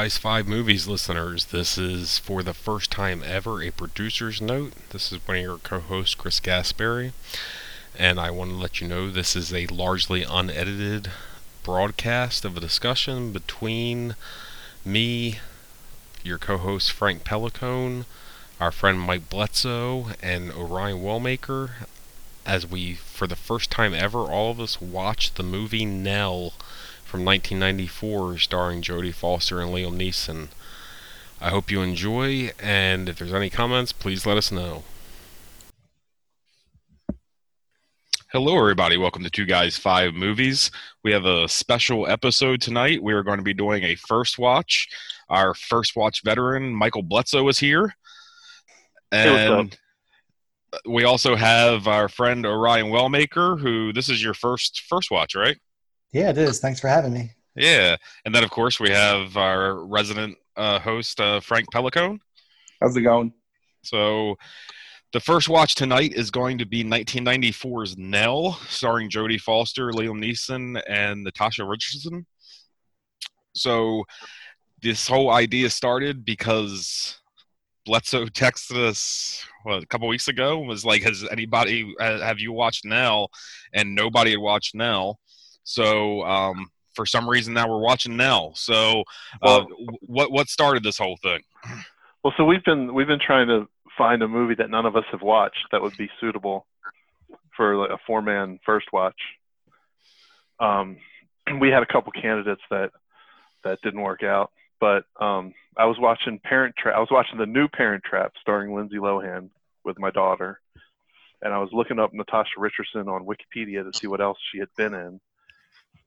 Guys Five Movies listeners. This is for the first time ever a producer's note. This is one of your co hosts, Chris Gaspari, and I want to let you know this is a largely unedited broadcast of a discussion between me, your co host, Frank Pellicone, our friend Mike Bledsoe, and Orion Wellmaker, as we, for the first time ever, all of us watched the movie Nell from 1994, starring Jodie Foster and Liam Neeson. I hope you enjoy, and if there's any comments, please let us know. Hello, everybody. Welcome to Two Guys Five Movies. We have a special episode tonight. We are going to be doing a first watch. Our first watch veteran, Michael Bledsoe, is here. And we also have our friend Orion Wellmaker, who this is your first first watch, right? Yeah, it is. Thanks for having me. Yeah, and then of course we have our resident uh, host uh, Frank Pellicone. How's it going? So, the first watch tonight is going to be 1994's Nell, starring Jodie Foster, Liam Neeson, and Natasha Richardson. So, this whole idea started because Bledsoe texted us what, a couple weeks ago. Was like, "Has anybody have you watched Nell?" And nobody had watched Nell. So um, for some reason now we're watching Nell. So uh, well, what what started this whole thing? Well, so we've been we've been trying to find a movie that none of us have watched that would be suitable for like a four man first watch. Um, we had a couple candidates that that didn't work out, but um, I was watching Parent Trap. I was watching the new Parent Trap starring Lindsay Lohan with my daughter, and I was looking up Natasha Richardson on Wikipedia to see what else she had been in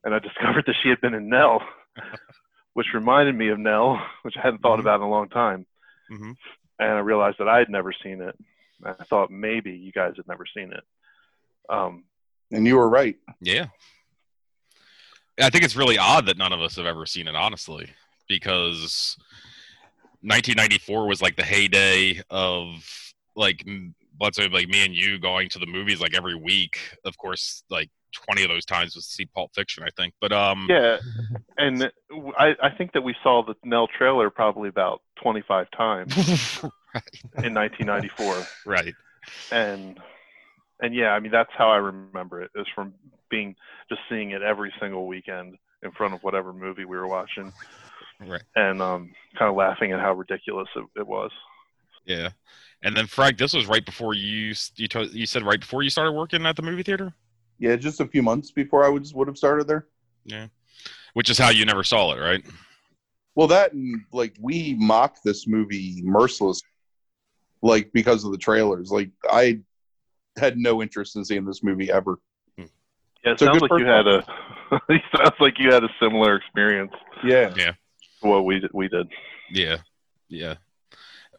and I discovered that she had been in Nell, which reminded me of Nell, which I hadn't thought mm-hmm. about in a long time. Mm-hmm. And I realized that I had never seen it. I thought maybe you guys had never seen it. Um, and you were right. Yeah. I think it's really odd that none of us have ever seen it, honestly, because 1994 was like the heyday of like let's say like me and you going to the movies like every week. Of course, like 20 of those times was to see Pulp Fiction, I think. But um Yeah. And I, I think that we saw the Nell trailer probably about 25 times right. in 1994. Right. And and yeah, I mean that's how I remember it is from being just seeing it every single weekend in front of whatever movie we were watching. Right. And um kind of laughing at how ridiculous it, it was. Yeah. And then Frank, this was right before you you, to, you said right before you started working at the movie theater yeah, just a few months before I would would have started there. Yeah, which is how you never saw it, right? Well, that and like we mock this movie merciless, like because of the trailers. Like I had no interest in seeing this movie ever. Hmm. Yeah, it so sounds like you had a. it sounds like you had a similar experience. Yeah, yeah. What we we did. Yeah, yeah.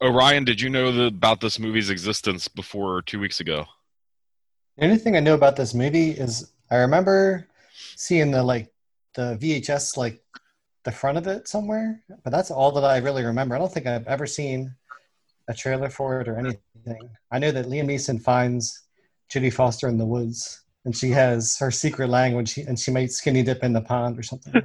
Orion, did you know the, about this movie's existence before two weeks ago? The only thing I know about this movie is I remember seeing the like the VHS like the front of it somewhere, but that's all that I really remember. I don't think I've ever seen a trailer for it or anything. I know that Liam Neeson finds Jodie Foster in the woods, and she has her secret language, and she might skinny dip in the pond or something.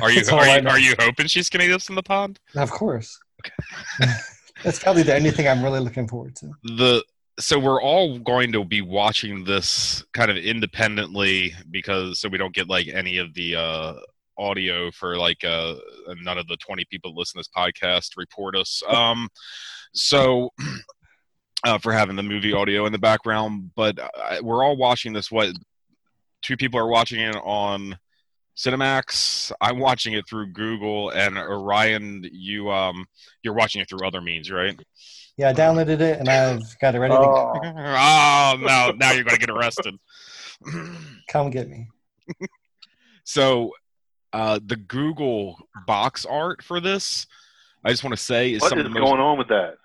are you are you, are you hoping she skinny dips in the pond? Of course. Okay. That's probably the only thing I'm really looking forward to. The so we're all going to be watching this kind of independently because so we don't get like any of the uh audio for like uh none of the 20 people that listen to this podcast report us. Um so uh, for having the movie audio in the background but uh, we're all watching this what two people are watching it on cinemax i'm watching it through google and orion you um you're watching it through other means right yeah, I downloaded it and I've got it ready oh. to go. oh no! Now you're going to get arrested. Come get me. so, uh, the Google box art for this, I just want to say, is what some is of the most... going on with that?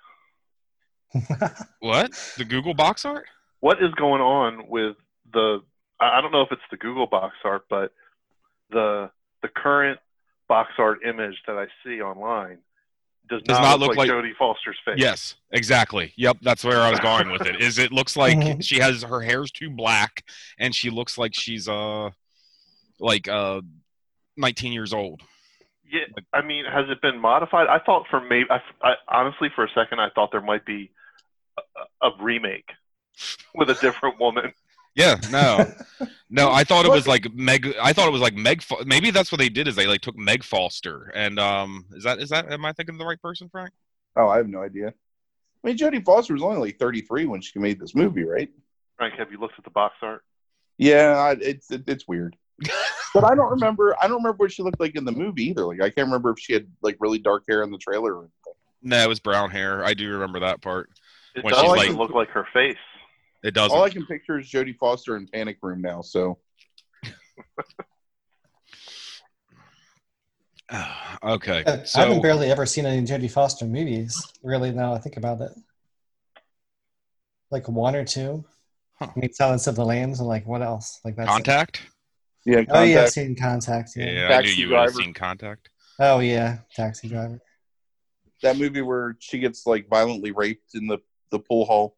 what the Google box art? What is going on with the? I don't know if it's the Google box art, but the the current box art image that I see online does, does not, not, look, look like, like Jodie Foster's face. Yes, exactly. Yep, that's where I was going with it. Is it looks like mm-hmm. she has her hair's too black and she looks like she's uh like uh 19 years old. Yeah, I mean, has it been modified? I thought for maybe, I, I, honestly, for a second, I thought there might be a, a remake with a different woman. Yeah, no, no. I thought it was like Meg. I thought it was like Meg. Maybe that's what they did is they like took Meg Foster and um. Is that is that? Am I thinking of the right person, Frank? Oh, I have no idea. I mean, Jodie Foster was only like 33 when she made this movie, right? Frank, have you looked at the box art? Yeah, I- it's it, it's weird. but I don't remember. I don't remember what she looked like in the movie either. Like I can't remember if she had like really dark hair in the trailer. Or anything. No, it was brown hair. I do remember that part. It When doesn't she's even like- look like her face. It doesn't. All I can picture is Jodie Foster in Panic Room now. So okay, I so haven't barely ever seen any Jodie Foster movies. Really, now I think about it, like one or two. Huh. I mean, Silence of the Lambs and like what else? Like that's it. Contact. yeah, Oh yeah, I've seen Contact. Yeah, Yeah. I knew Taxi you would have seen Contact. Oh yeah, Taxi Driver. that movie where she gets like violently raped in the the pool hall.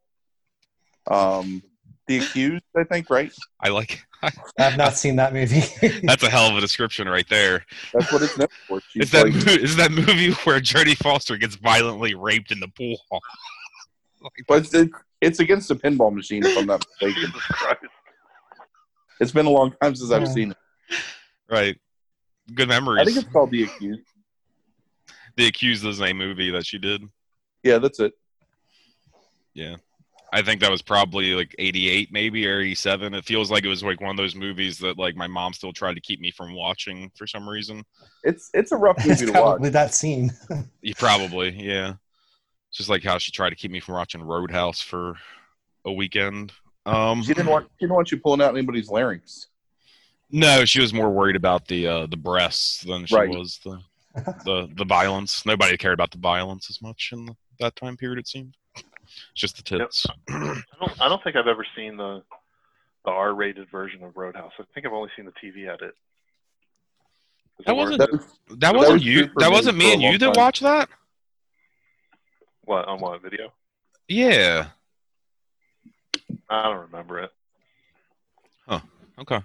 Um, the accused, I think, right? I like. I've not seen that movie. That's a hell of a description right there. That's what it's known for. She's Is that like, mo- is that movie where Jodie Foster gets violently raped in the pool hall? but it's, it's against a pinball machine, if I'm not mistaken. It's been a long time since I've seen it. Right. Good memories. I think it's called The Accused. the Accused is a movie that she did. Yeah, that's it. Yeah. I think that was probably like 88 maybe or 87. It feels like it was like one of those movies that like my mom still tried to keep me from watching for some reason. It's it's a rough it's movie to watch. probably that scene. You probably, yeah. Just like how she tried to keep me from watching Roadhouse for a weekend. Um She didn't want she didn't want you pulling out anybody's larynx. No, she was more worried about the uh the breasts than she Right. was the the the violence. Nobody cared about the violence as much in the, that time period it seemed. It's just the tits. I don't, I don't think I've ever seen the the R-rated version of Roadhouse. I think I've only seen the TV edit. That wasn't- That was, That That wasn't was you. That me wasn't me and you that watched that. what on what video? Yeah. I don't remember it. Oh. Okay.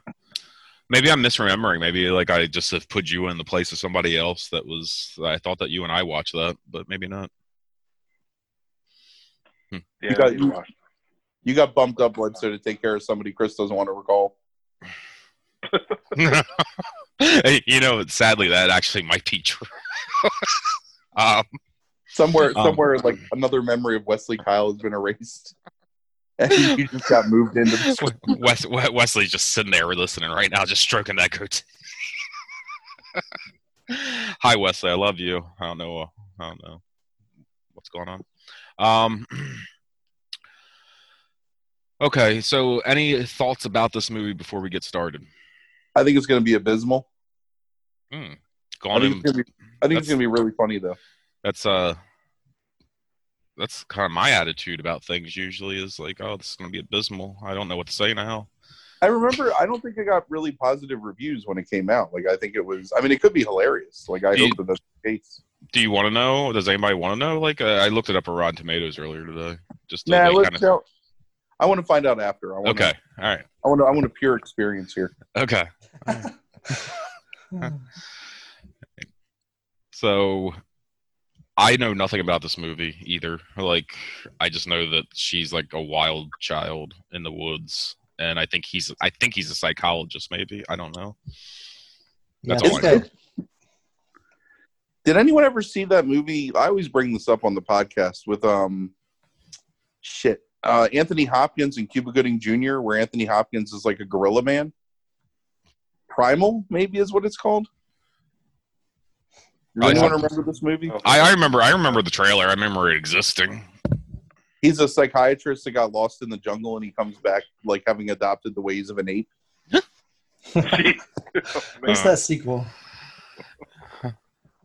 Maybe I'm misremembering. Maybe like I just have put you in the place of somebody else that was. I thought that you and I watched that, but maybe not. Yeah, got- I need to watch you got bumped up Bledsoe to take care of somebody Chris doesn't want to recall. Hey, you know, sadly, that actually might be true. um, Somewhere Um, somewhere like another memory of Wesley Kyle has been erased. And you just got moved into this. Wes, We- Wesley's just sitting there listening right now, just stroking that goatee. Hi, Wesley. I love you. I don't know. I don't know what's going on. Um. Okay, so any thoughts about this movie before we get started? I think it's gonna be abysmal. Hmm. I think in- it's gonna be I think it's gonna be really funny though. that's uh that's kind of my attitude about things usually is like oh this is going to be abysmal i don't know what to say now I remember I don't think it got really positive reviews when it came out. Like I think it was I mean it could be hilarious. Like I Do you- hope that that's the case. do you want to know does anybody want to know like uh, i looked it up on rotten tomatoes earlier today just to, Nah, like, let's kinda- tell I want to find out after. I want okay all right I want to, I want a pure experience here. okay so i know nothing about this movie either like i just know that she's like a wild child in the woods and i think he's i think he's a psychologist maybe i don't know That's this all I know. Did anyone ever see that movie? I always bring this up on the podcast with um shit. Uh Anthony Hopkins and Cuba Gooding Jr., where Anthony Hopkins is like a gorilla man. Primal, maybe is what it's called. Does I anyone don't- remember this movie? I, I remember I remember the trailer. I remember it existing. He's a psychiatrist that got lost in the jungle and he comes back like having adopted the ways of an ape. What's that sequel?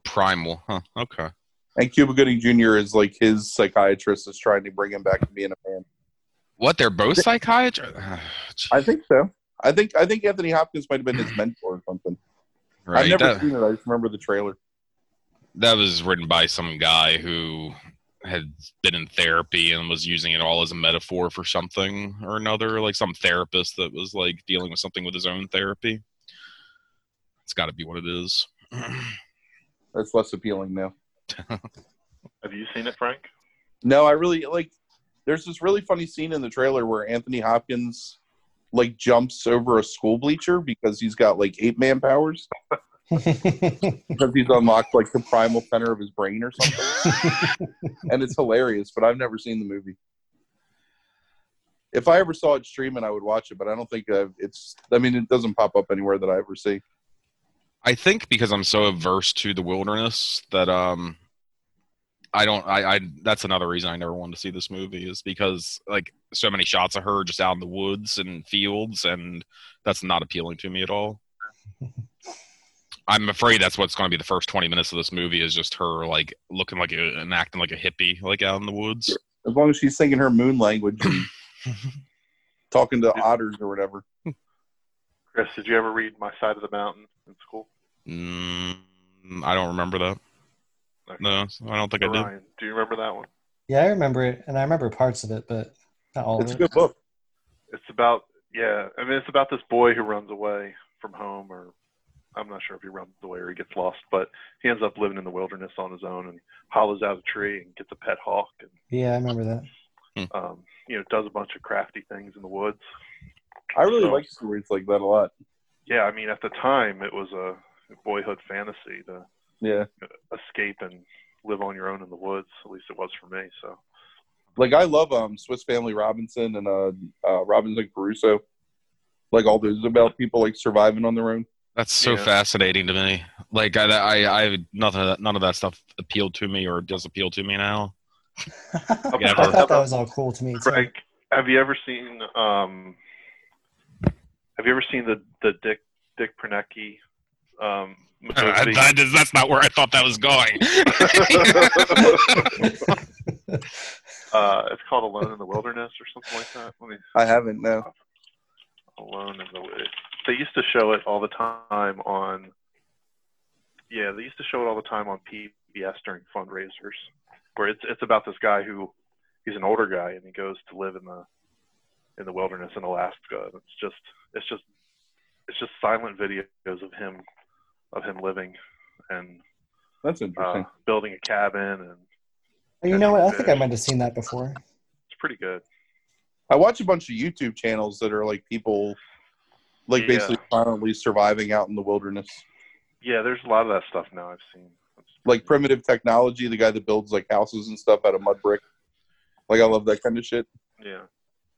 Primal, huh? Okay. And Cuba Gooding Jr. is like his psychiatrist is trying to bring him back to being a man. What? They're both psychiatrists. I think so. I think I think Anthony Hopkins might have been his mentor or something. I've never That, seen it. I just remember the trailer. that was written by some guy who had been in therapy and was using it all as a metaphor for something or another, like some therapist that was like dealing with something with his own therapy. It's got to be what it is. That's less appealing now. Have you seen it, Frank? No, I really like. There's this really funny scene in the trailer where Anthony Hopkins like jumps over a school bleacher because he's got like ape man powers because he's unlocked like the primal center of his brain or something, and it's hilarious. But I've never seen the movie. If I ever saw it streaming, I would watch it, but I don't think I've, it's. I mean, it doesn't pop up anywhere that I ever see. I think because I'm so averse to the wilderness that um I don't I, I that's another reason I never wanted to see this movie is because like so many shots of her just out in the woods and fields and that's not appealing to me at all. I'm afraid that's what's going to be the first 20 minutes of this movie is just her like looking like a, and acting like a hippie like out in the woods. As long as she's singing her moon language and talking to otters or whatever. Chris, did you ever read My Side of the Mountain in school? Mm, I don't remember that. Okay. No, I don't think I did. Do you remember that one? yeah, I remember it, and I remember parts of it, but not all It's a of it. good book. It's about yeah. I mean, it's about this boy who runs away from home, or I'm not sure if he runs away or he gets lost, but he ends up living in the wilderness on his own and hollows out a tree and gets a pet hawk and Yeah, I remember that. um, you know does a bunch of crafty things in the woods. I really So- like stories like that a lot. Yeah, I mean, at the time it was a boyhood fantasy to Yeah. escape and live on your own in the woods. At least it was for me. So Like I love um Swiss Family Robinson and uh, uh Robinson Crusoe. Like all those about people like surviving on their own. That's so Yeah. fascinating to me. Like I, I, I nothing, of that, none of that stuff appealed to me or does appeal to me now. I thought that was all cool to me too. Frank, have you ever seen um, have you ever seen the the Dick Dick Proenneke um, I, movie? that is, that's not where I thought that was going. uh, it's called Alone in the Wilderness or something like that. Let me I haven't no. Alone in the They used to show it all the time on. Yeah, they used to show it all the time on PBS during fundraisers, where it's it's about this guy who he's an older guy and he goes to live in the in the wilderness in Alaska. And it's just it's just it's just silent videos of him of him living and That's uh, interesting. building a cabin and you know what? I think I might have seen that before. it's pretty good. I watch a bunch of YouTube channels that are like people like Yeah. basically silently surviving out in the wilderness. Yeah, there's a lot of that stuff now I've seen. Like primitive technology, the guy that builds like houses and stuff out of mud brick. Like I love that kind of shit. yeah.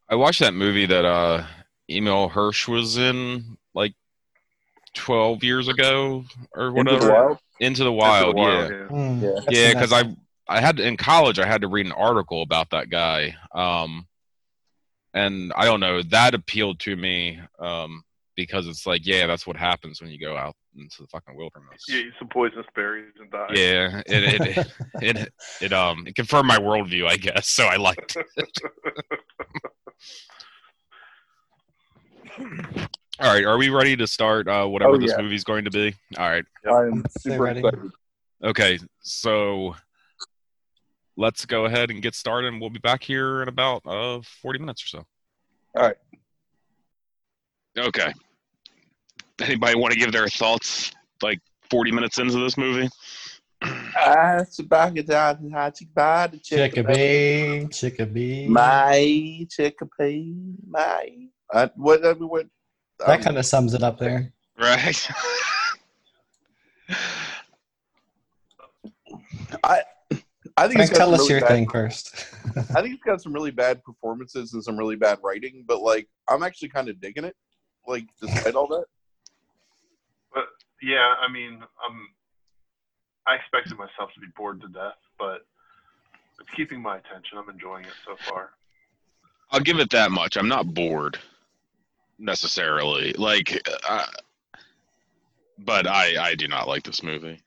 I watched that movie that uh, Emile Hirsch was in like 12 years ago or Into whatever. the Wild? Into the Wild, Into the yeah. yeah. Hmm, Yeah. I've yeah seen because i i had in college i had to read an article about that guy um and i don't know that appealed to me um because it's like yeah that's what happens when you go out into the fucking wilderness You eat some poisonous berries and die. yeah it it, it it it um it confirmed my worldview i guess so i liked it all right are we ready to start uh whatever Oh, this yeah. movie's going to be all right I'm super ready. excited. Okay, so let's go ahead and get started, and we'll be back here in about uh 40 minutes or so. All right. Okay. Anybody want to give their thoughts like 40 minutes into this movie? Ah, it's about it, chickabee, the Chickabee, chickabee. My chickabee, my. Uh, what? I mean, what? That kind of sums it up there. Right. I I think Frank, it's tell us really your bad, thing first. I think it's got some really bad performances and some really bad writing, but like I'm actually kind of digging it. Like despite all that, But yeah, I mean, um, I expected myself to be bored to death, but it's keeping my attention. I'm enjoying it so far. I'll give it that much. I'm not bored necessarily. Like, uh, but I I do not like this movie.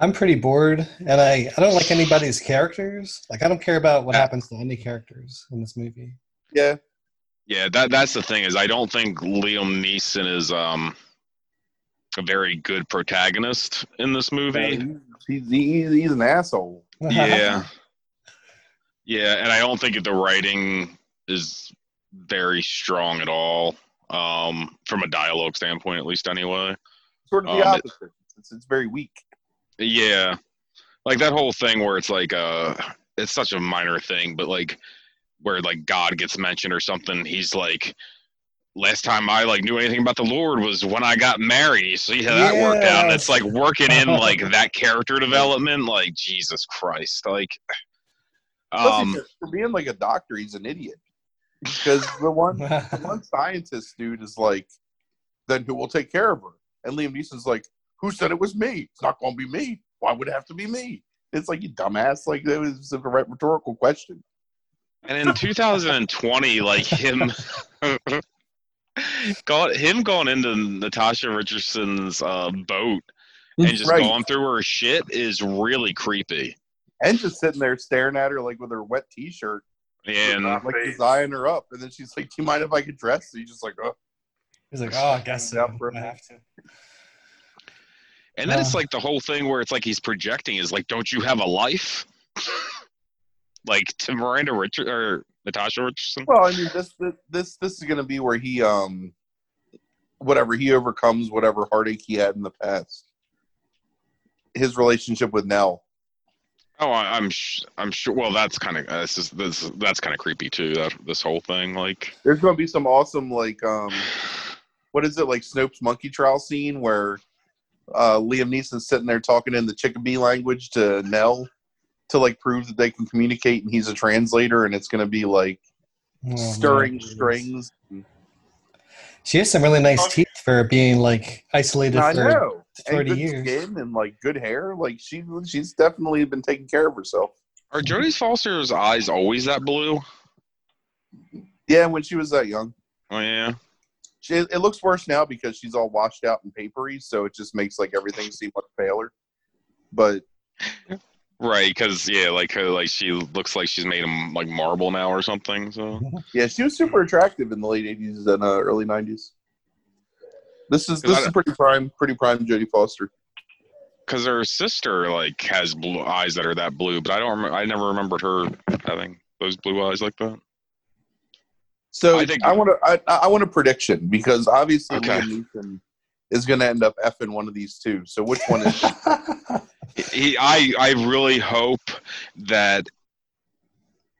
I'm pretty bored, and I, I don't like anybody's characters. Like I don't care about what happens to any characters in this movie. yeah. Yeah, that that's the thing is I don't think Liam Neeson is um a very good protagonist in this movie. He's, he's, he's an asshole. yeah yeah and i don't think the writing is very strong at all um from a dialogue standpoint at least anyway Sort of the Um, opposite. It's, it's very weak. Yeah, like that whole thing where it's like uh, it's such a minor thing, but like where like God gets mentioned or something, he's like. Last time I like knew anything about the Lord was when I got married. You see how that worked out? And it's like working in like that character development. Like Jesus Christ! Like, um, he's- for being like a doctor, he's an idiot. Because the one the one scientist dude is like, then who will take care of her? And Liam Neeson's like, who said it was me? It's not going to be me. Why would it have to be me? It's like you dumbass. Like that was a rhetorical question. And in 2020, like him, got him going into Natasha Richardson's uh, boat and just Right. going through her shit is really creepy. And just sitting there staring at her like with her wet T-shirt, And like just eyeing her up. And then she's like, "Do you mind if I get dressed?" And he's just like, "Oh, He's like, oh, I guess so. Yeah, for a I have to. and then it's Uh. like the whole thing where it's like he's projecting is like, don't you have a life? like to Miranda Richard or Natasha Richardson. Well, I mean, this this this is going to be where he um, whatever he overcomes whatever heartache he had in the past. His relationship with Nell. Oh, I, I'm sh- I'm sure. Well, that's kind of this is this that's kind of creepy too. That this whole thing, like, There's going to be some awesome like um, what is it like Scopes monkey trial scene where uh, Liam Neeson's sitting there talking in the Chickabee language to Nell to like prove that they can communicate, and he's a translator, and it's going to be like Oh, stirring man. strings. She has some really nice teeth for being like isolated I for know. And 30 good years. skin and like good hair. Like she, she's definitely been taking care of herself. are Jodie Foster's eyes always that blue? Yeah, when she was that young. Oh yeah. She, it looks worse now because she's all washed out and papery, so it just makes like everything seem much paler. But Right, because yeah, like her, like she looks like she's made of like marble now or something. So yeah, she was super attractive in the late '80s and uh, early '90s. This is this I- is pretty prime, pretty prime Jodie Foster. because her sister like has blue eyes that are that blue, but I don't. Rem- I never remembered her having those blue eyes like that. So I think, I, want to I, I want a prediction because obviously Okay. Liam Neeson is going to end up effing one of these two. So which one is? He, I, I really hope that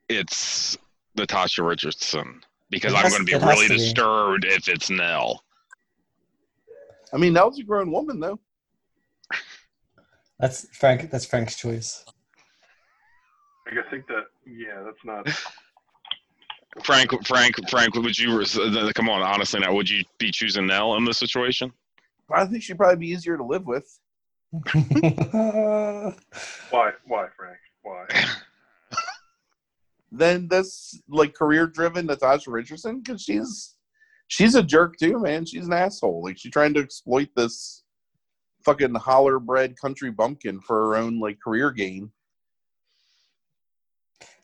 it's Natasha Richardson because I'm going to be really to be. disturbed if it's Nell. I mean, Nell's a grown woman though. that's Frank. That's Frank's choice. I think that yeah, that's not. Frank, Frank, Frank, would you uh, come on? Honestly, now would you be choosing Nell in this situation? I think she'd probably be easier to live with. Why? Why, Frank? Why? Then this like career driven Natasha Richardson because she's she's a jerk too, man. She's an asshole. Like she's trying to exploit this fucking holler bred country bumpkin for her own like career gain.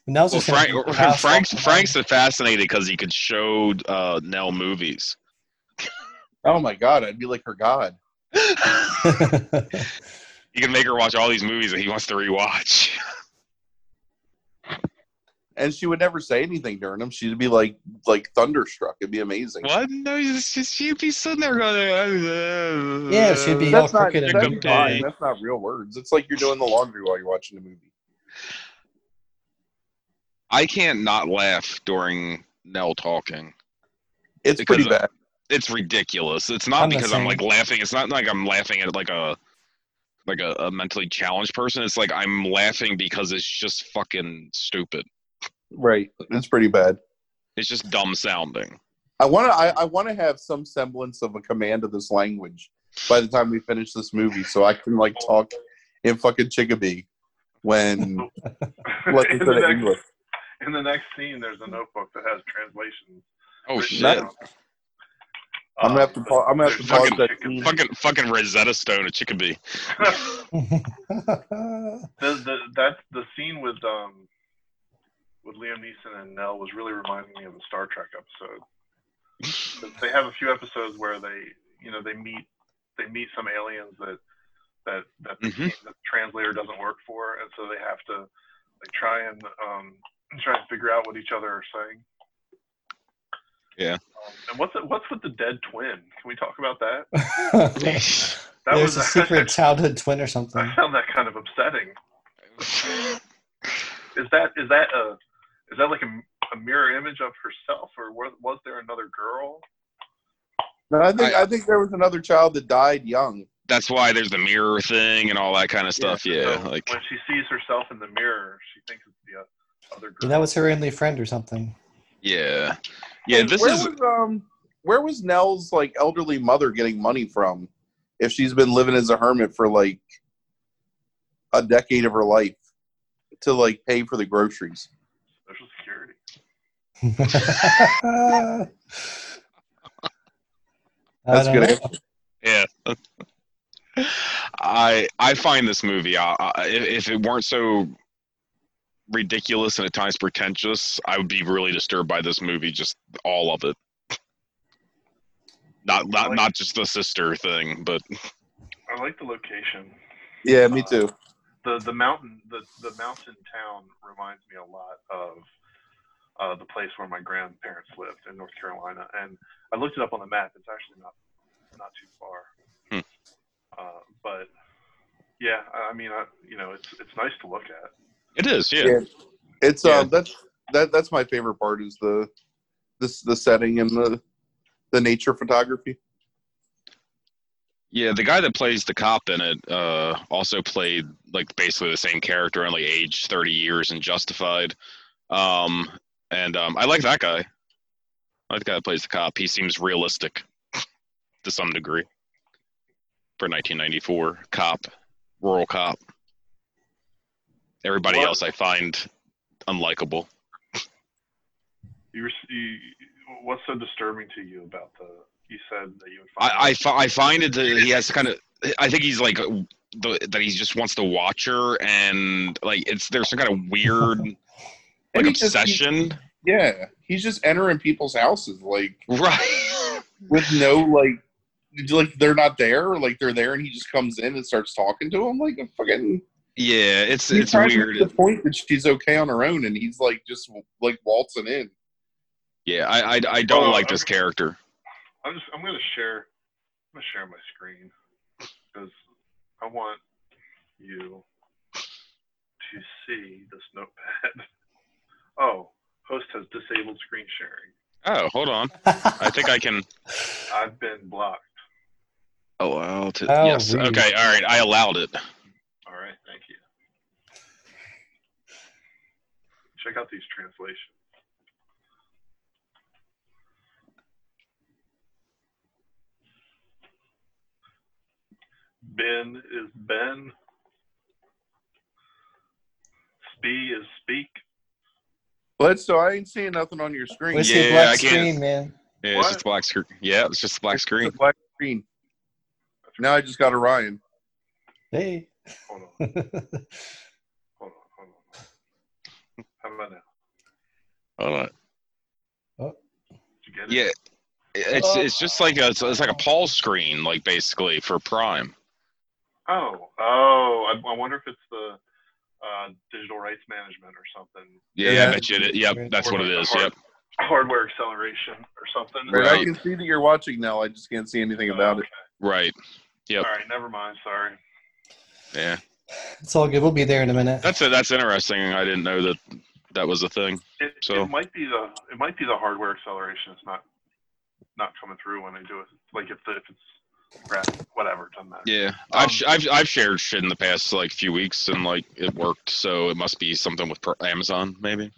Now's Well, Frank, Frank's. Frank's fascinated because he could show uh, Nell movies. Oh my god, I'd be like her god. He can make her watch all these movies that he wants to rewatch. And she would never say anything during them. She'd be like like thunderstruck. It'd be amazing. What? No, it's just, she'd be sitting there going. Yeah, she'd be That's all not, crooked and that's fine. That's not real words. It's like you're doing the laundry while you're watching the movie. I can't not laugh during Nell talking. It's Because, pretty uh, bad. It's ridiculous. It's not I'm because I'm like laughing. It's not like I'm laughing at like a like a, a mentally challenged person. It's like I'm laughing because it's just fucking stupid. Right. It's pretty bad. It's just dumb sounding. I want to. I, I want to have some semblance of a command of this language by the time we finish this movie, so I can like talk in fucking Chickabee when like in, instead the of next, English. in the next scene, there's a notebook that has translations. Oh shit! down. I'm gonna have to. Pa- I'm gonna have to pause Fucking- that scene. Fucking fucking Rosetta Stone at Chickabee. the, the that the scene with um with Liam Neeson and Nell was really reminding me of the Star Trek episode. they have a few episodes where they you know they meet they meet some aliens that that that the, Mhm. the translator doesn't work for, and so they have to like try and um try and figure out what each other are saying. Yeah. And what's it, what's with the dead twin? Can we talk about that? That There's was a secret childhood twin or something. I found that kind of upsetting. Is that is that a is that like a, a mirror image of herself, or was, was there another girl? No, I think I- I, think there was another child that died young. That's why there's the mirror thing and all that kind of stuff. Yeah, So like when she sees herself in the mirror, she thinks it's the uh, other girl. Yeah, that was her only friend or something. Yeah, yeah. Hey, This where is was, um where was Nell's like elderly mother getting money from if she's been living as a hermit for like a decade of her life to like pay for the groceries? Social Security. That's good. know. yeah. I I find this movie. Uh, uh, if, if it weren't so ridiculous and at times pretentious, I would be really disturbed by this movie. Just all of it. Not not not just the sister thing, but I like the location. Yeah, me too. the the mountain the the mountain town reminds me a lot of uh, the place where my grandparents lived in North Carolina, and I looked it up on the map. It's actually not not too far. Hmm. Uh, but yeah, I I mean, I, you know, it's it's nice to look at. It is. Yeah. Yeah. It's Yeah. uh that's that that's my favorite part is the this the setting and the the nature photography. Yeah, the guy that plays the cop in it uh, also played like basically the same character, only aged thirty years and Justified. Um, and um, I like that guy. I like the guy that plays the cop. He seems realistic to some degree for 1994 cop, rural cop. Everybody What? else I find unlikable. You, you what's so disturbing to you about the? You said that you would find. I I, I find it that he has kind of I think he's like the, that he just wants to watch her and like it's there's some kind of weird like he just- he- obsession Yeah, he's just entering people's houses like right with no like like they're not there, like they're there, and he just comes in and starts talking to them like a fucking. Yeah it's He's it's trying weird make the point that she's okay on her own, and he's like just like waltzing in. yeah I I, I don't Oh, like this okay. character I'm just I'm gonna share I'm gonna share my screen because I want you to see this notepad. Oh, host has disabled screen sharing. oh hold on I think I can I've been blocked. Oh, allow to Oh, yes weird. okay all right I allowed it All right, thank you. Check out these translations. Ben is Ben. Spee is speak. But so I ain't seeing nothing on your screen. We see Yeah, a black I can't- screen, man. yeah it's What? just black screen yeah it's just a black It's screen a black screen. Now I just got a Ryan. Hey. Hold on, hold on, hold on. How about now? hold on Did you get it? yeah it's it's just like a it's, it's like a Paul screen like basically for Prime Oh, oh, I, I wonder if it's the uh, digital rights management or something. yeah, Yeah. I bet you it yep that's what it is yep Hardware acceleration or something. Right. Right. I can see that you're watching now. I just can't see anything about it. right Yep. All right, never mind. Sorry. Yeah It's all good. We'll be there in a minute. That's a, that's interesting. I didn't know that that was a thing. It, So- it might be the it might be the hardware acceleration. It's not not coming through when they do it. Like if the, if it's graphic, whatever, it doesn't matter. Yeah, Um, I've I've I've shared shit in the past like few weeks and like it worked. So it must be something with Amazon maybe.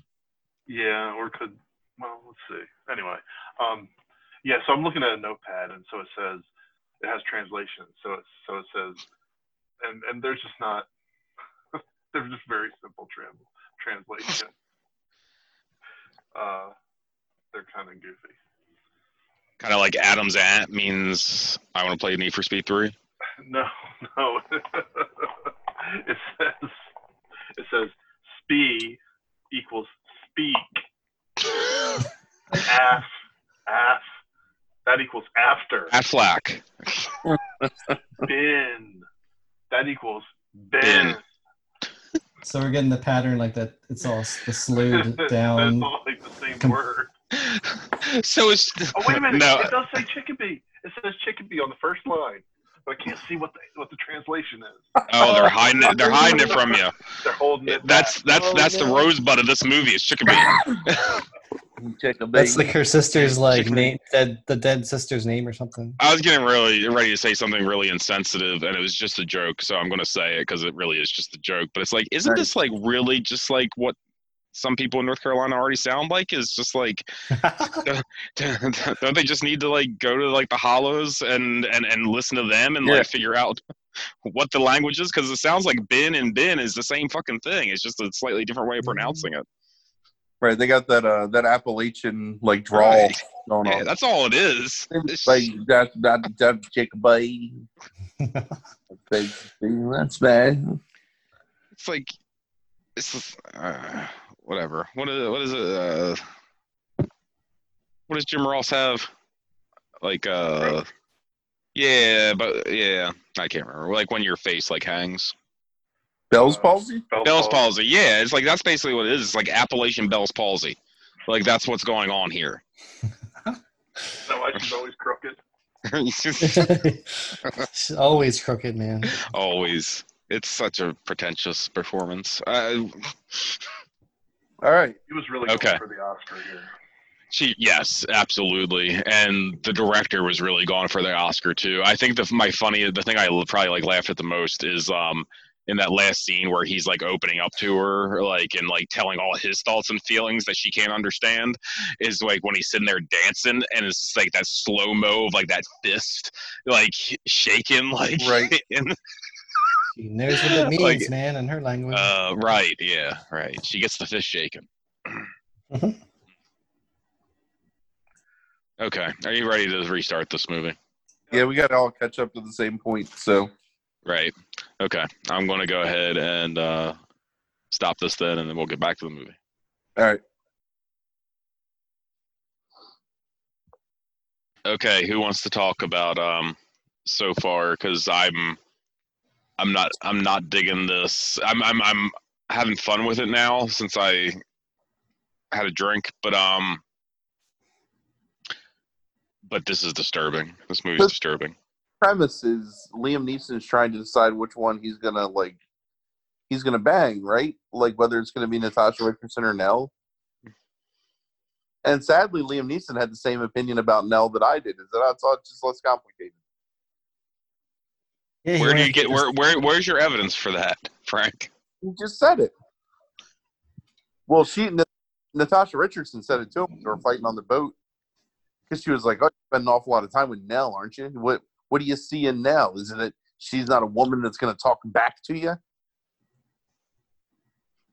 Yeah, or could well, let's see. Anyway, um, yeah. So I'm looking at a notepad, and so it says it has translation. So it's so it says, and and there's just not. they're just very simple trans translation. Uh, they're kind of goofy. Kind of like Adam's at means I want to play Need for Speed Three. No, no. it says it says spee equals speak. Af af that equals after. At Flack. Bin that equals bin. Bin. So we're getting the pattern like that. It's all s- the slowed That's down. all like the same Com- word. so it's Oh wait a minute! no. It does say chickabee. It says chickabee on the first line. But I can't see what the what the translation is. Oh, they're oh. hiding it. They're hiding it from you. They're holding it. That's back. that's Oh, that's the oh, no. rosebud of this movie. It's chicken bait. Check That's like her sister's like Chicken- name, dead the dead sister's name or something. I was getting really ready to say something really insensitive, and it was just a joke. So I'm going to say it because it really is just a joke. But it's like, isn't this like really just like what some people in North Carolina already sound like? Is just like, don't they just need to like go to like the hollows and and and listen to them and Yeah. like figure out what the language is? Because it sounds like bin and bin is the same fucking thing. It's just a slightly different way of pronouncing it. Right, they got that uh that Appalachian like drawl Right. going Yeah, on. that's all it is. It's- like that that that bait. That's bad. it's like it's just, uh, whatever. What is what is it? Uh, what does Jim Ross have? Like uh, yeah, but yeah, I can't remember. Like when your face like hangs. Bell's palsy? Bell's Bell's palsy. palsy. Yeah, it's like that's basically what it is. It's like Appalachian Bell's palsy. Like that's what's going on here. that why she's always crooked? She's always crooked, man. Always. It's such a pretentious performance. Uh, All right. He was really Okay. going for the Oscar here. She yes, absolutely, and the director was really going for the Oscar too. I think the my funny the thing I probably like laughed at the most is um in that last scene where he's like opening up to her like and like telling all his thoughts and feelings that she can't understand is like when he's sitting there dancing and it's just like that slow mo of like that fist like shaking like Right. and, She knows what it means, Like, man, in her language. uh right yeah right she gets the fist shaking. Mhm. Okay, are you ready to restart this movie? Yeah, we got to all catch up to the same point. So, Right. Okay. I'm going to go ahead and uh, stop this then, and then we'll get back to the movie. all right. Okay. Who wants to talk about um so far? Because I'm, I'm not, I'm not digging this. I'm, I'm, I'm having fun with it now since I had a drink, but um, but this is disturbing. This movie's But- disturbing. Premise is Liam Neeson's trying to decide which one he's gonna like. He's gonna bang, right? Like whether it's gonna be Natasha Richardson or Nell. And sadly, Liam Neeson had the same opinion about Nell that I did. Is that I thought it's just less complicated. Yeah, Where do you get where, where, where's your evidence for that, Frank? He just said it. Well, she Na- Natasha Richardson said it too. when They were fighting on the boat because she was like, "Oh, you spend an awful lot of time with Nell, aren't you? What What do you see in Nell? Is it that she's not a woman that's going to talk back to you?"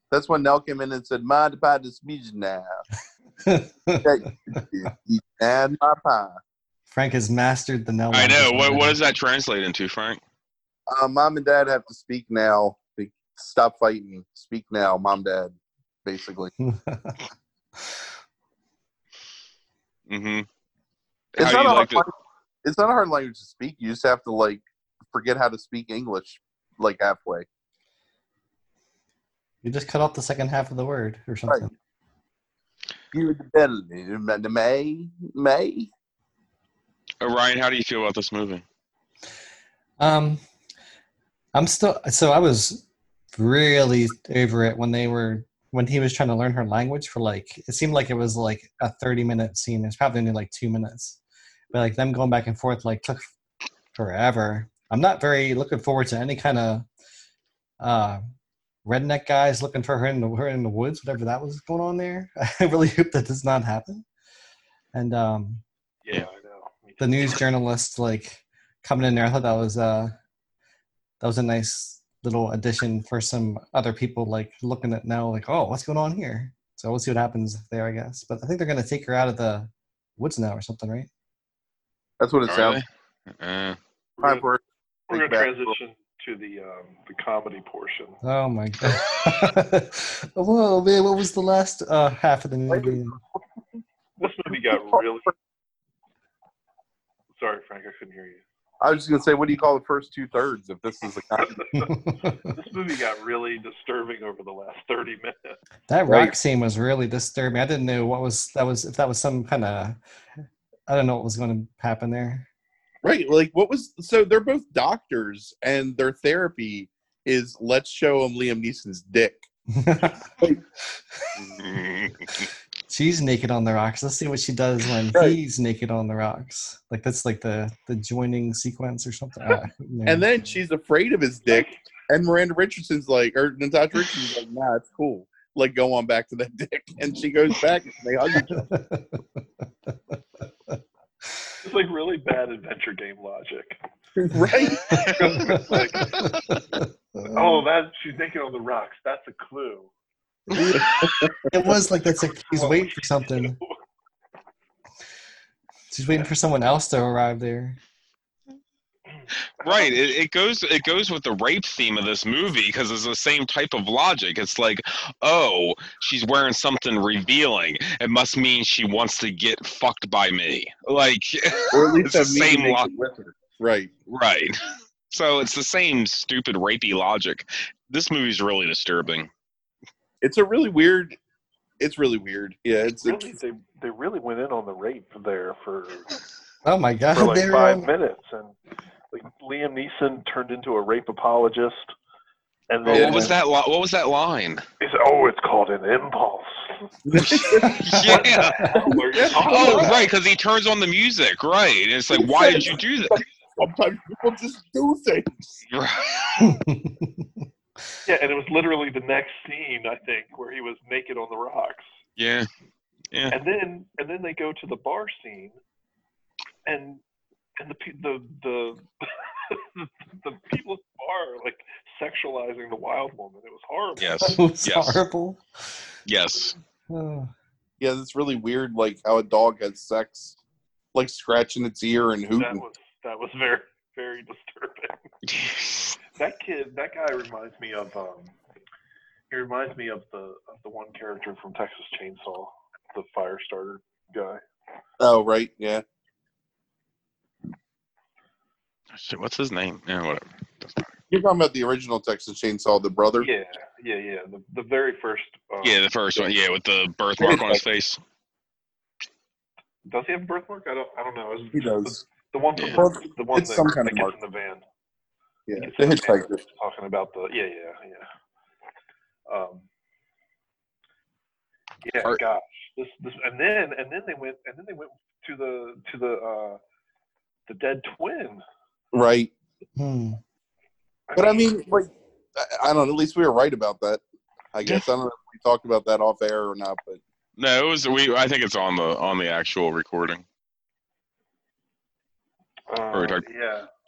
That's when Nell came in and said, "My about this speech now." and my pie. Frank has mastered the Nell. I know. What, what does that translate into, Frank? Uh, Mom and Dad have to speak now. Stop fighting. Speak now, Mom, Dad. Basically, Mm-hmm. it's not a like hard the, language- it's not a hard language to speak. You just have to like forget how to speak English like halfway. you just cut off the second half of the word or something. You're the belly, the May, May. Oh, Ryan, how do you feel about this movie? Um, I'm still so I was really over it when they were when he was trying to learn her language for like it seemed like it was like a 30 minute scene. It's probably only like two minutes, but like them going back and forth like took forever. I'm not very looking forward to any kind of uh redneck guys looking for her in the her in the woods, whatever that was going on there. I really hope that does not happen. And um Yeah, I know. The news journalist like coming in there. I thought that was uh that was a nice little addition for some other people like looking at now like oh what's going on here. So we'll see what happens there I guess. But I think they're gonna take her out of the woods now or something, right? That's what it Are sounds. they? Uh, We're gonna, we're gonna transition to the um, the comedy portion. Oh my god. Whoa man, what was the last uh half of the movie? This movie got really. Sorry, Frank, I couldn't hear you. I was just gonna say, what do you call the first two thirds? If this is a comedy? This movie got really disturbing over the last thirty minutes. That Right. rock scene was really disturbing. I didn't know what was that was if that was some kind of I don't know what was going to happen there. Right. Like, what was so they're both doctors, and their therapy is let's show them Liam Neeson's dick. She's naked on the rocks. Let's see what she does when Right. he's naked on the rocks. Like that's like the the joining sequence or something. Yeah. And then she's afraid of his dick, and Miranda Richardson's like, or Natasha Richardson's like, nah, it's cool. Like, go on back to that dick. And she goes back and they hug each other. It's like really bad adventure game logic. Right? like, oh, that she's naked on the rocks. That's a clue. It was like that's like he's waiting for something. She's waiting for someone else to arrive there. Right. It, it goes it goes with the rape theme of this movie because it's the same type of logic. It's like, oh, she's wearing something revealing. It must mean she wants to get fucked by me. Like, Or at least It's the same naked lo- with her. Right. right. So it's the same stupid rapey logic. This movie's really disturbing. It's a really weird. It's really weird. Yeah. It's, Really, they they really went in on the rape there for Oh my god! for like five um, minutes, and like Liam Neeson turned into a rape apologist, and Oh, then what was that? Li- what was that line? he said, "Oh, it's called an impulse." yeah. Hell are you talking Oh, about? right, because he turns on the music, right? And it's like, why did you do that? sometimes people just do things. Right. Yeah, and it was literally the next scene, I think, where he was naked on the rocks. Yeah. yeah. and then and then they go to the bar scene, and and the pe- the the the people at the bar are like sexualizing the wild woman. It was horrible. Yes. it was Yes. horrible. Yes. Yeah, it's really weird. Like how a dog has sex, like scratching its ear and hooting. That was that was very very disturbing. That kid, that guy reminds me of um, he reminds me of the of the one character from Texas Chainsaw, the fire starter guy. Oh, right. Yeah. Shit, what's his name? Yeah, whatever. You're talking about the original Texas Chainsaw, the brother. Yeah, yeah, yeah. The the very first. Um, Yeah, the first one. Yeah, with the birthmark on his face. Does he have a birthmark? I don't. I don't know. Is- He does. The one from Yeah. the, the one It's that, some kind that of gets mark. in the van. Yeah. The in hitchhiker. Talking about the yeah yeah yeah. Um, yeah, Are- gosh, this this and then and then they went and then they went to the to the uh the dead twin. Right. Hmm. But I mean, like, I- I don't. At least we were right about that. I guess I don't know if we talked about that off air or not, but No, it was we. I think it's on the on the actual recording. Uh,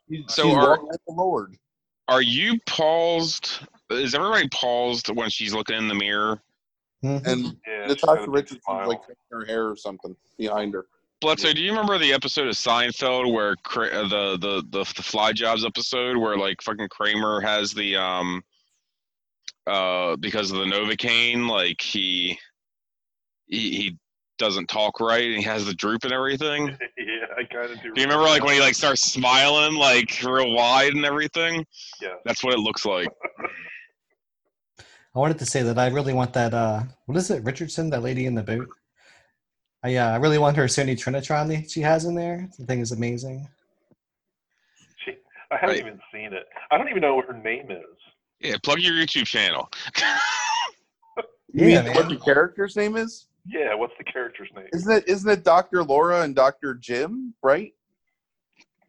we yeah. So are- the Lord. Are you paused? Is everybody paused when she's looking in the mirror? Mhm. And Yeah, she's got Natasha big Richardson's like her hair or something behind her. Bledsoe, do you remember the episode of Seinfeld where Kra- uh, the, the the the Fly Jobs episode where like fucking Kramer has the um uh because of the Novocaine like he he, he doesn't talk right and he has the droop and everything. yeah, I kind of do. Do you remember like when he like starts smiling like real wide and everything? Yeah. That's what it looks like. I wanted to say that I really want that. Uh, what is it, Richardson? That lady in the boot. I uh, I really want her Sony Trinitron that she has in there. The thing is amazing. She, I haven't Right. even seen it. I don't even know what her name is. Yeah, plug your YouTube channel. You Yeah, mean what man. the character's name is? Yeah, what's the character's name? Isn't it? Isn't it Doctor Laura and Doctor Jim? Right?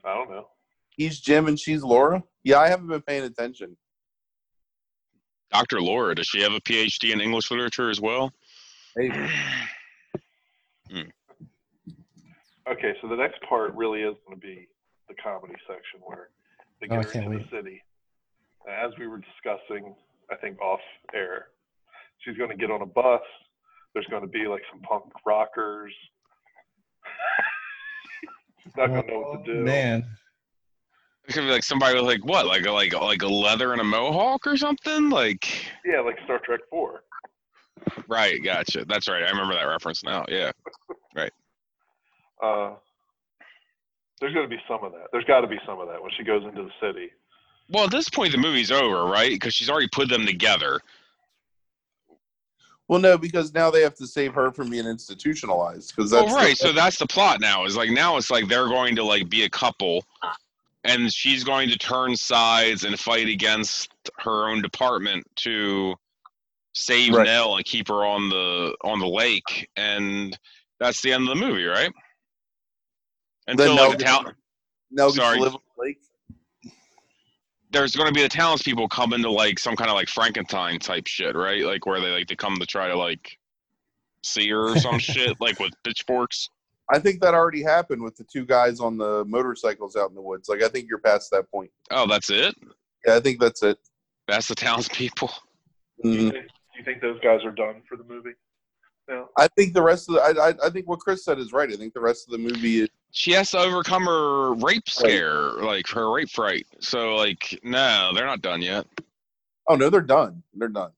I don't know. He's Jim and she's Laura. Yeah, I haven't been paying attention. Dr. Laura, does she have a PhD in English literature as well? Maybe. Hmm. Okay, so the next part really is going to be the comedy section where they Oh, get can't into wait. the city. As we were discussing, I think off air, she's going to get on a bus. There's going to be like some punk rockers. she's not going to know what to do. Oh, Man, It could be like somebody with like what, like a, like like a leather and a mohawk or something. Like, Yeah, like Star Trek Four. right, gotcha. That's right. I remember that reference now. Yeah. Right. Uh, there's going to be some of that. There's got to be some of that when she goes into the city. Well, at this point, the movie's over, right? Because she's already put them together. Well, no, because now they have to save her from being institutionalized. Because that's Well, right. So that's the plot now. Is like now it's like they're going to like be a couple, and she's going to turn sides and fight against her own department to save Right. Nell and keep her on the on the lake, and that's the end of the movie, right? Until Nell like the gets- town, now gets to Sorry. live on the lake. There's going to be the townspeople come into like some kind of like Frankenstein type shit, right? Like where they like they come to try to like see her or some shit, like with pitchforks. I think that already happened with the two guys on the motorcycles out in the woods. Like I think you're past that point. Oh, that's it. Yeah, I think that's it. That's the townspeople. Do you, think, do you think those guys are done for the movie? No. I think the rest of the, I, I I think what Chris said is right. I think the rest of the movie is she has to overcome her rape scare, like her rape fright. So like, no, they're not done yet. oh no, they're done. They're done.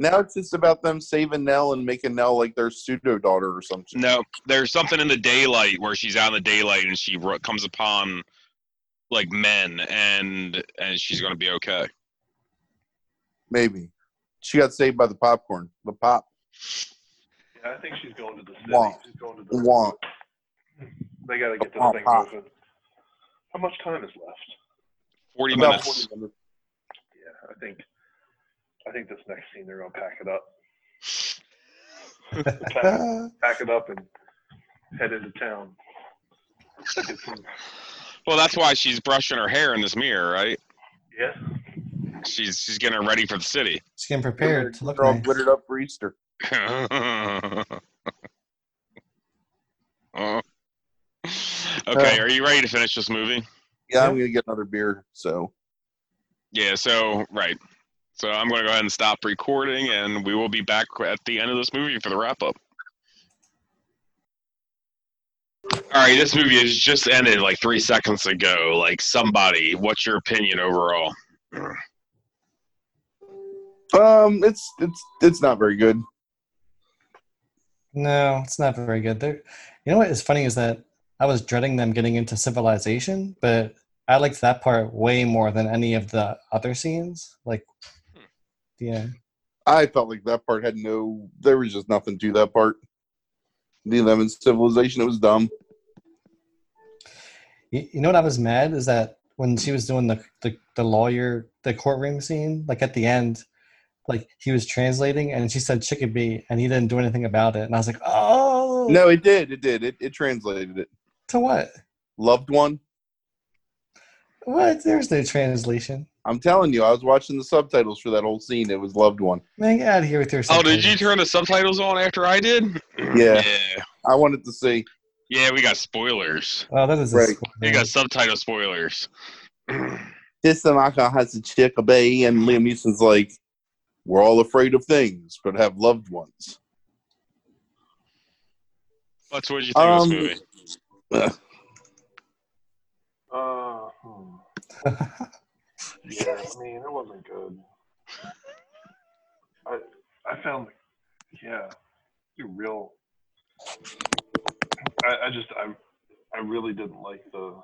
Now it's just about them saving Nell and making Nell like their pseudo daughter or something. No, there's something in the daylight where she's out in the daylight and she ru- comes upon like men, and and she's gonna be okay. Maybe she got saved by the popcorn. The pop. Yeah, I think she's going to the city. Womp. She's going to the. Womp. They got to get this Womp, thing pop. moving. How much time is left? Forty About minutes. 40 minutes. Yeah, I think. I think this next scene they're gonna pack it up, pack, pack it up, and head into town. Well, that's why she's brushing her hair in this mirror, right? yeah. She's she's getting ready for the city. She's getting prepared to look They're all nice. glittered up for Easter. Oh. okay, are you ready to finish this movie? Yeah, I'm gonna get another beer. So Yeah, so right. So I'm going to go ahead and stop recording, and we will be back at the end of this movie for the wrap up. All right, this movie has just ended like three seconds ago. Like, somebody, what's your opinion overall? um, it's it's it's not very good. No, it's not very good. There, you know what is funny is that I was dreading them getting into civilization, but I liked that part way more than any of the other scenes. Like, hmm. yeah, I felt like that part had no. There was just nothing to that part. The them in civilization, it was dumb. you, you know what I was mad is that when she was doing the, the the lawyer the courtroom scene, like at the end, like he was translating and she said chickabee and he didn't do anything about it, and I was like, oh, No, it did. It did. It, it translated it. to what? Loved one. What? There's no translation. I'm telling you, I was watching the subtitles for that whole scene. It was loved one. Man, get out of here with your. Oh, did you turn the subtitles on after I did? Yeah. Yeah, I wanted to see. yeah we got spoilers. Oh, that is a Right. score, We man. got subtitle spoilers. This Tanaka has a chickabee, and Liam Neeson's like, "We're all afraid of things, but have loved ones." What's what did you think of Um, this movie? Uh, hmm. yeah, I mean, it wasn't good. I I found, yeah, you real. I, I just I I really didn't like the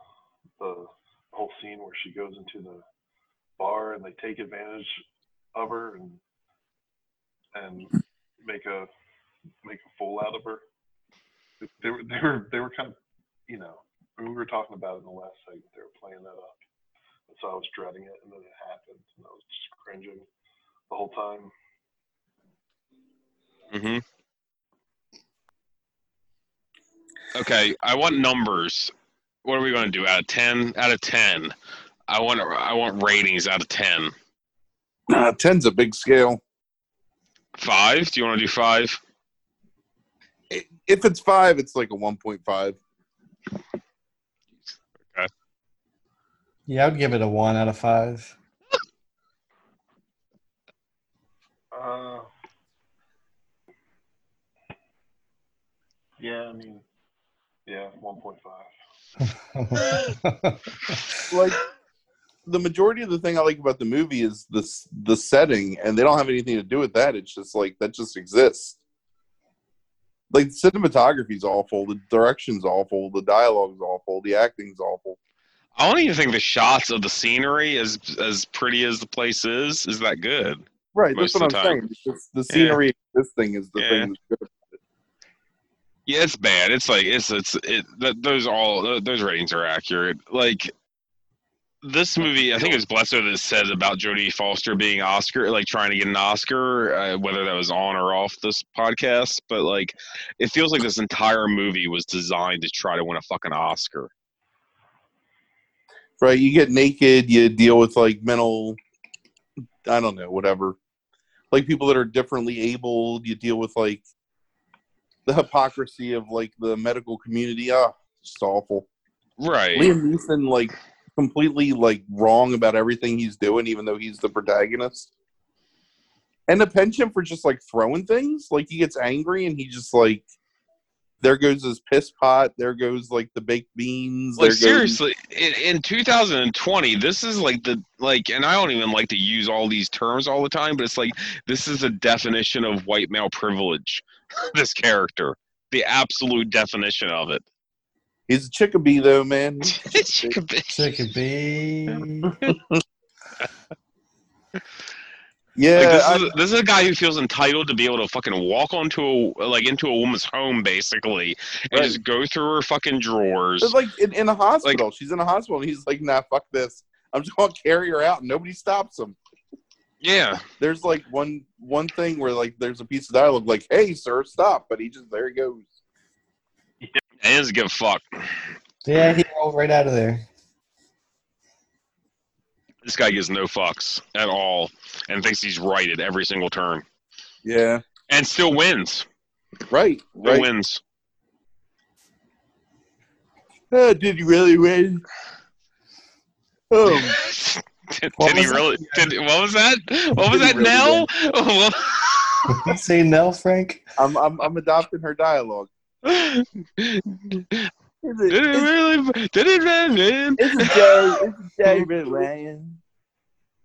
the whole scene where she goes into the bar and they take advantage of her and and make a make a fool out of her. They were they were they were kind of you know we were talking about it in the last segment. They were playing that up, and so I was dreading it, and then it happened, and I was just cringing the whole time. hmm Okay, I want numbers. What are we going to do? Out of ten? Out of ten, I want I want ratings out of ten. Uh, ten's a big scale. Five? Do you want to do five? If it's five, it's like a one point five. Okay. Yeah, I would give it a one out of five. Uh, yeah, I mean, yeah, one point five. Like the majority of the thing I like about the movie is the the setting, and they don't have anything to do with that. It's just like that just exists. Like cinematography's awful, the direction's awful, the dialogue's awful, the acting's awful. I don't even think the shots of the scenery, as as pretty as the place is, is that good. Right, that's what I'm the saying. The scenery. of This thing is the Yeah. thing that's good. Yeah, it's bad. It's like it's it's it. That, those all those ratings are accurate. Like this movie, I think it was Blesser that said about Jodie Foster being Oscar, like trying to get an Oscar, uh, whether that was on or off this podcast. But like, it feels like this entire movie was designed to try to win a fucking Oscar. Right, you get naked. You deal with like mental. I don't know, whatever. Like people that are differently abled. You deal with like the hypocrisy of like the medical community. Ah, it's awful. Right. Liam Neeson like completely like wrong about everything he's doing, even though he's the protagonist. And a penchant for just like throwing things, like he gets angry and he just like there goes his piss pot, there goes like the baked beans. Like there goes, seriously, in, in 2020, this is like the like, and I don't even like to use all these terms all the time, but it's like this is a definition of white male privilege. this character, the absolute definition of it. He's a chickabee though, man. Chickabee. Yeah, Like, this, I- is, this is a guy who feels entitled to be able to fucking walk onto a like into a woman's home basically and Right. just go through her fucking drawers. It's like in, in a hospital. She's in a hospital, and he's like, "Nah, fuck this. I'm just gonna carry her out." And nobody stops him. Yeah, There's like one one thing where like there's a piece of dialogue like, "Hey, sir, stop!" But he just there he goes. And he doesn't give a fuck. yeah, he rolled right out of there. This guy gives no fucks at all and thinks he's right at every single turn Yeah, and still wins. right, Still right. wins. Uh, did you really win? Oh, did, What did he was really? Did, what was that? What was Did he that? really Nell? What- You say no, Frank? I'm I'm I'm adopting her dialogue. Did Is it it, is, really? Did it really? is it Jay? Is it David Ryan?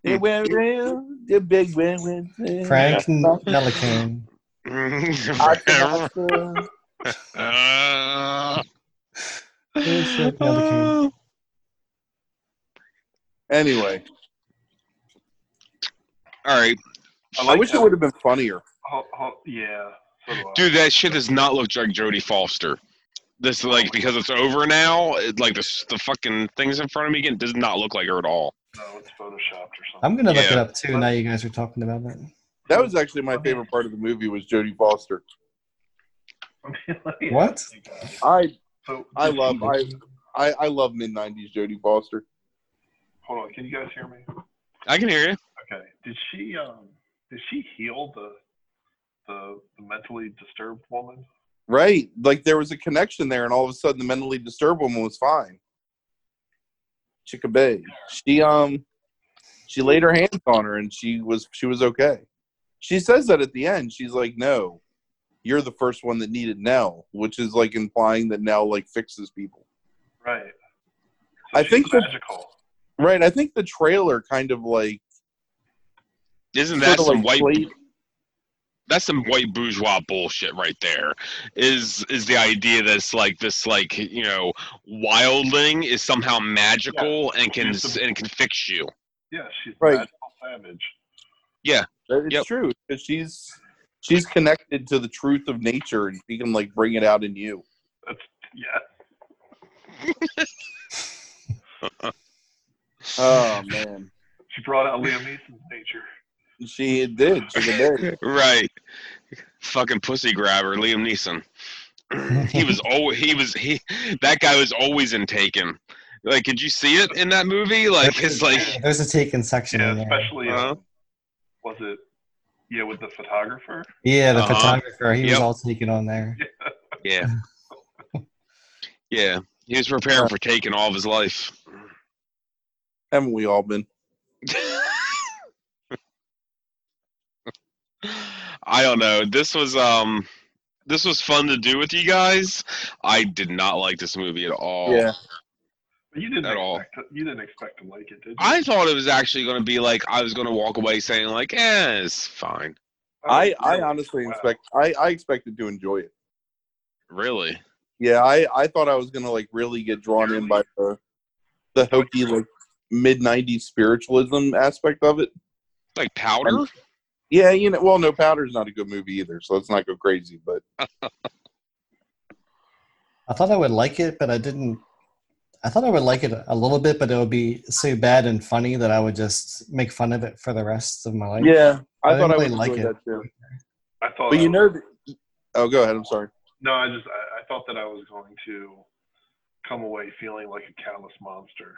They hmm. went around the big win win. Frank Nellicane. Frank Nellicane? Anyway, all right, I, wish it would have been funnier. Ho- ho- yeah. So do I. dude. That shit does not look like Jodie Foster. This like because it's over now. It, like the the fucking things in front of me again does not look like her at all. No, it's photoshopped or something. I'm gonna look it up too. Now you guys are talking about that. That was actually my favorite part of the movie was Jodie Foster. What? I So, I love I I, I love mid '90s Jodie Foster. Hold on, can you guys hear me? I can hear you. Okay. Did she um did she heal the the, the mentally disturbed woman? Right, like there was a connection there, and all of a sudden the mentally disturbed woman was fine. Chickabay. She um she laid her hands on her, and she was she was okay. She says that at the end. She's like, "No, you're the first one that needed Nell," which is like implying that Nell like fixes people. Right. I think that- magical. Right. I think the trailer kind of like Isn't that of, some like, white? played- That's some white bourgeois bullshit right there. Is is the idea that it's like this like you know wildling is somehow magical and can She's and can fix you. Yeah, she's Right. a savage. Yeah. Uh, it's Yep. true because she's she's connected to the truth of nature, and she can like bring it out in you. That's yeah. Oh man, She brought out Liam Neeson's nature. She did. She did. Right. Fucking pussy grabber, Liam Neeson. he was always he was he that guy was always in Taken. Like, could you see it in that movie? Like, it's like There's a taken section Yeah, in there. especially uh, Uh-huh. was it yeah with the photographer? Yeah, the Uh-huh. photographer. He was all taken on there. yeah, yeah. He was preparing for Taken all of his life. Haven't we all been? I don't know. This was um, this was fun to do with you guys. I did not like this movie at all. Yeah. You didn't At all. to, you didn't expect to like it, did you? I thought it was actually going to be like I was going to walk away saying like, "Eh, it's fine." I I really? honestly Wow. expect I I expected to enjoy it. Really? Yeah, I I thought I was gonna like really get drawn in by the the hokey like mid '90s spiritualism aspect of it. Like powder? Yeah, you know, well, No Powder's not a good movie either, so let's not go crazy. But I thought I would like it, but I didn't. I thought I would like it a little bit, but it would be so bad and funny that I would just make fun of it for the rest of my life. yeah, I, I thought I would like it. that too. I thought. But I you was- know, that, oh, go ahead. I'm sorry. No, I just I, I thought that I was going to come away feeling like a callous monster.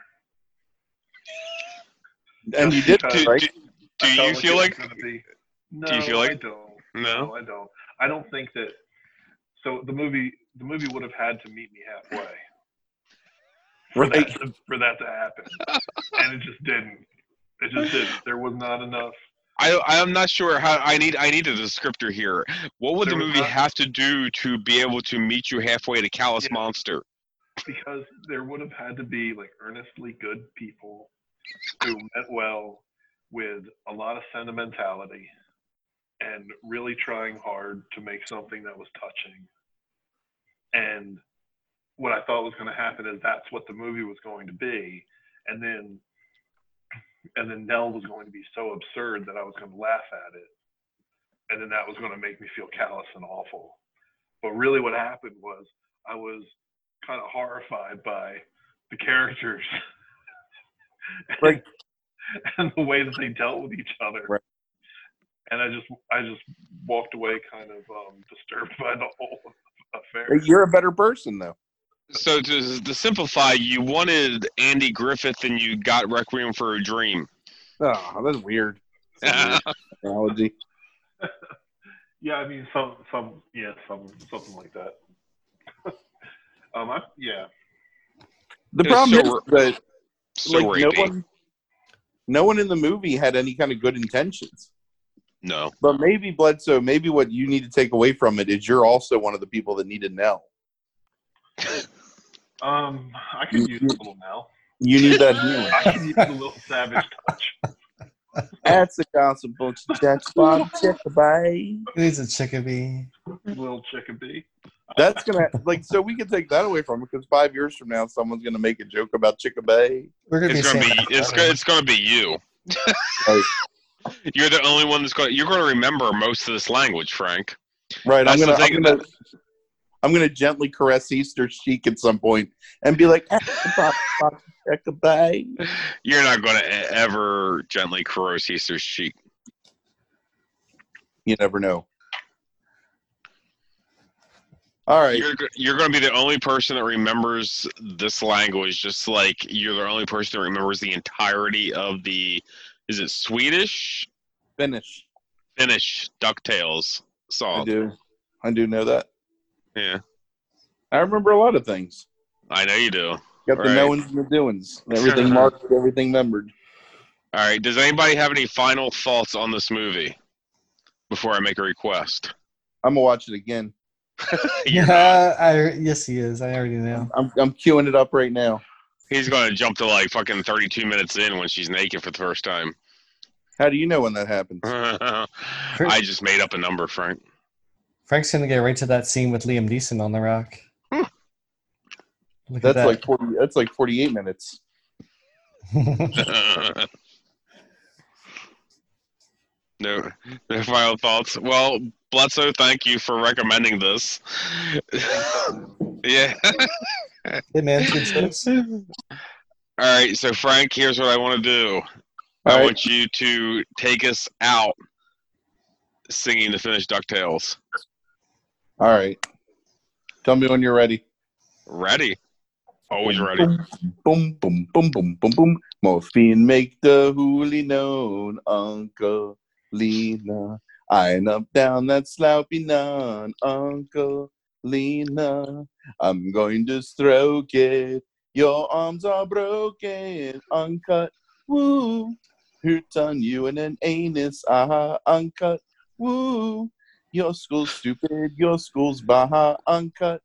And you did, because- Do, right? do, do I you feel like? No, do you feel like- I don't. No. I don't. I don't think that. So the movie, the movie would have had to meet me halfway for Right. that to, for that to happen, and it just didn't. It just didn't. There was not enough. I I'm not sure how I need I need a descriptor here. What would the There was movie not- have to do to be able to meet you halfway to Callous Yeah. Monster? because there would have had to be like earnestly good people who meant well with a lot of sentimentality and really trying hard to make something that was touching. And what I thought was going to happen is that's what the movie was going to be, and then and then Nell was going to be so absurd that I was going to laugh at it, and then that was going to make me feel callous and awful. But really, what happened was I was kind of horrified by the characters Right. and the way that they dealt with each other. Right. And I just I just walked away kind of um, disturbed by the whole affair. You're a better person, though. So to, to simplify, you wanted Andy Griffith and you got Requiem for a Dream. Oh, that's weird. That's weird analogy. Yeah, I mean some some yeah some something like that. um, I, yeah, The problem so is that So like no one, no one in the movie had any kind of good intentions. No. But maybe Bledsoe, maybe what you need to take away from it is you're also one of the people that needed Nell. um, I could use a little now. You need that healing. I could use a little savage touch. That's a gospel that's fun. Bye. It needs a chickabee. little chickabee. That's gonna like so we can take that away from it because five years from now someone's gonna make a joke about Chickabay. We're gonna It's be gonna saying be that it's forever. go, it's gonna be you. Right. You're the only one that's going. You're going to remember most of this language, Frank. Right. I'm gonna I'm gonna I'm gonna gently caress Easter's cheek at some point and be like. You're not going to ever gently caress Easter's cheek. You never know. All right. You're you're going to be the only person that remembers this language, just like you're the only person that remembers the entirety of the. Is it Swedish, Finnish. Finnish Ducktales song. I do. I do know that. Yeah, I remember a lot of things. I know you do. Got the Right. knowings and the doings. Everything marked, everything membered. All right. Does anybody have any final thoughts on this movie before I make a request? I'm gonna watch it again. Yeah, I yes he is. I already know. I'm I'm queuing it up right now. He's going to jump to like fucking 32 minutes in when she's naked for the first time. How do you know when that happens? I just made up a number, Frank. Frank's gonna get right to that scene with Liam Neeson on the rock. Hmm. Look That's at like forty. That's like forty-eight minutes. no, no final thoughts. Well, Bledsoe, thank you for recommending this. yeah. hey man, good. All right, so Frank, here's what I want to do. All I right. want you to take us out singing the finished Ducktales. All right. Tell me when you're ready. Ready? Always ready. Boom, boom, boom, boom, boom, boom. Morphine make the hoolie known, Uncle Lena. I'm up down that sloppy nun, Uncle Lena. I'm going to stroke it. Your arms are broken, uncut. Woo. Hurt on you and an anus, ah, uncut. Woo. Your school's stupid, your school's baha, uncut.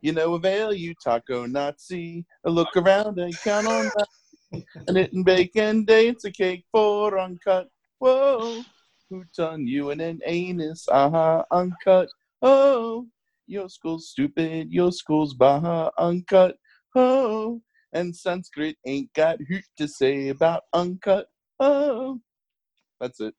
You know, avail you taco Nazi. A look around and count on that. And it and bacon day, it's a cake for uncut. Whoa, hoot on you and an anus, aha, uncut. Oh, your school's stupid, your school's baha, uncut. Oh, and Sanskrit ain't got hoot to say about uncut. Oh, that's it.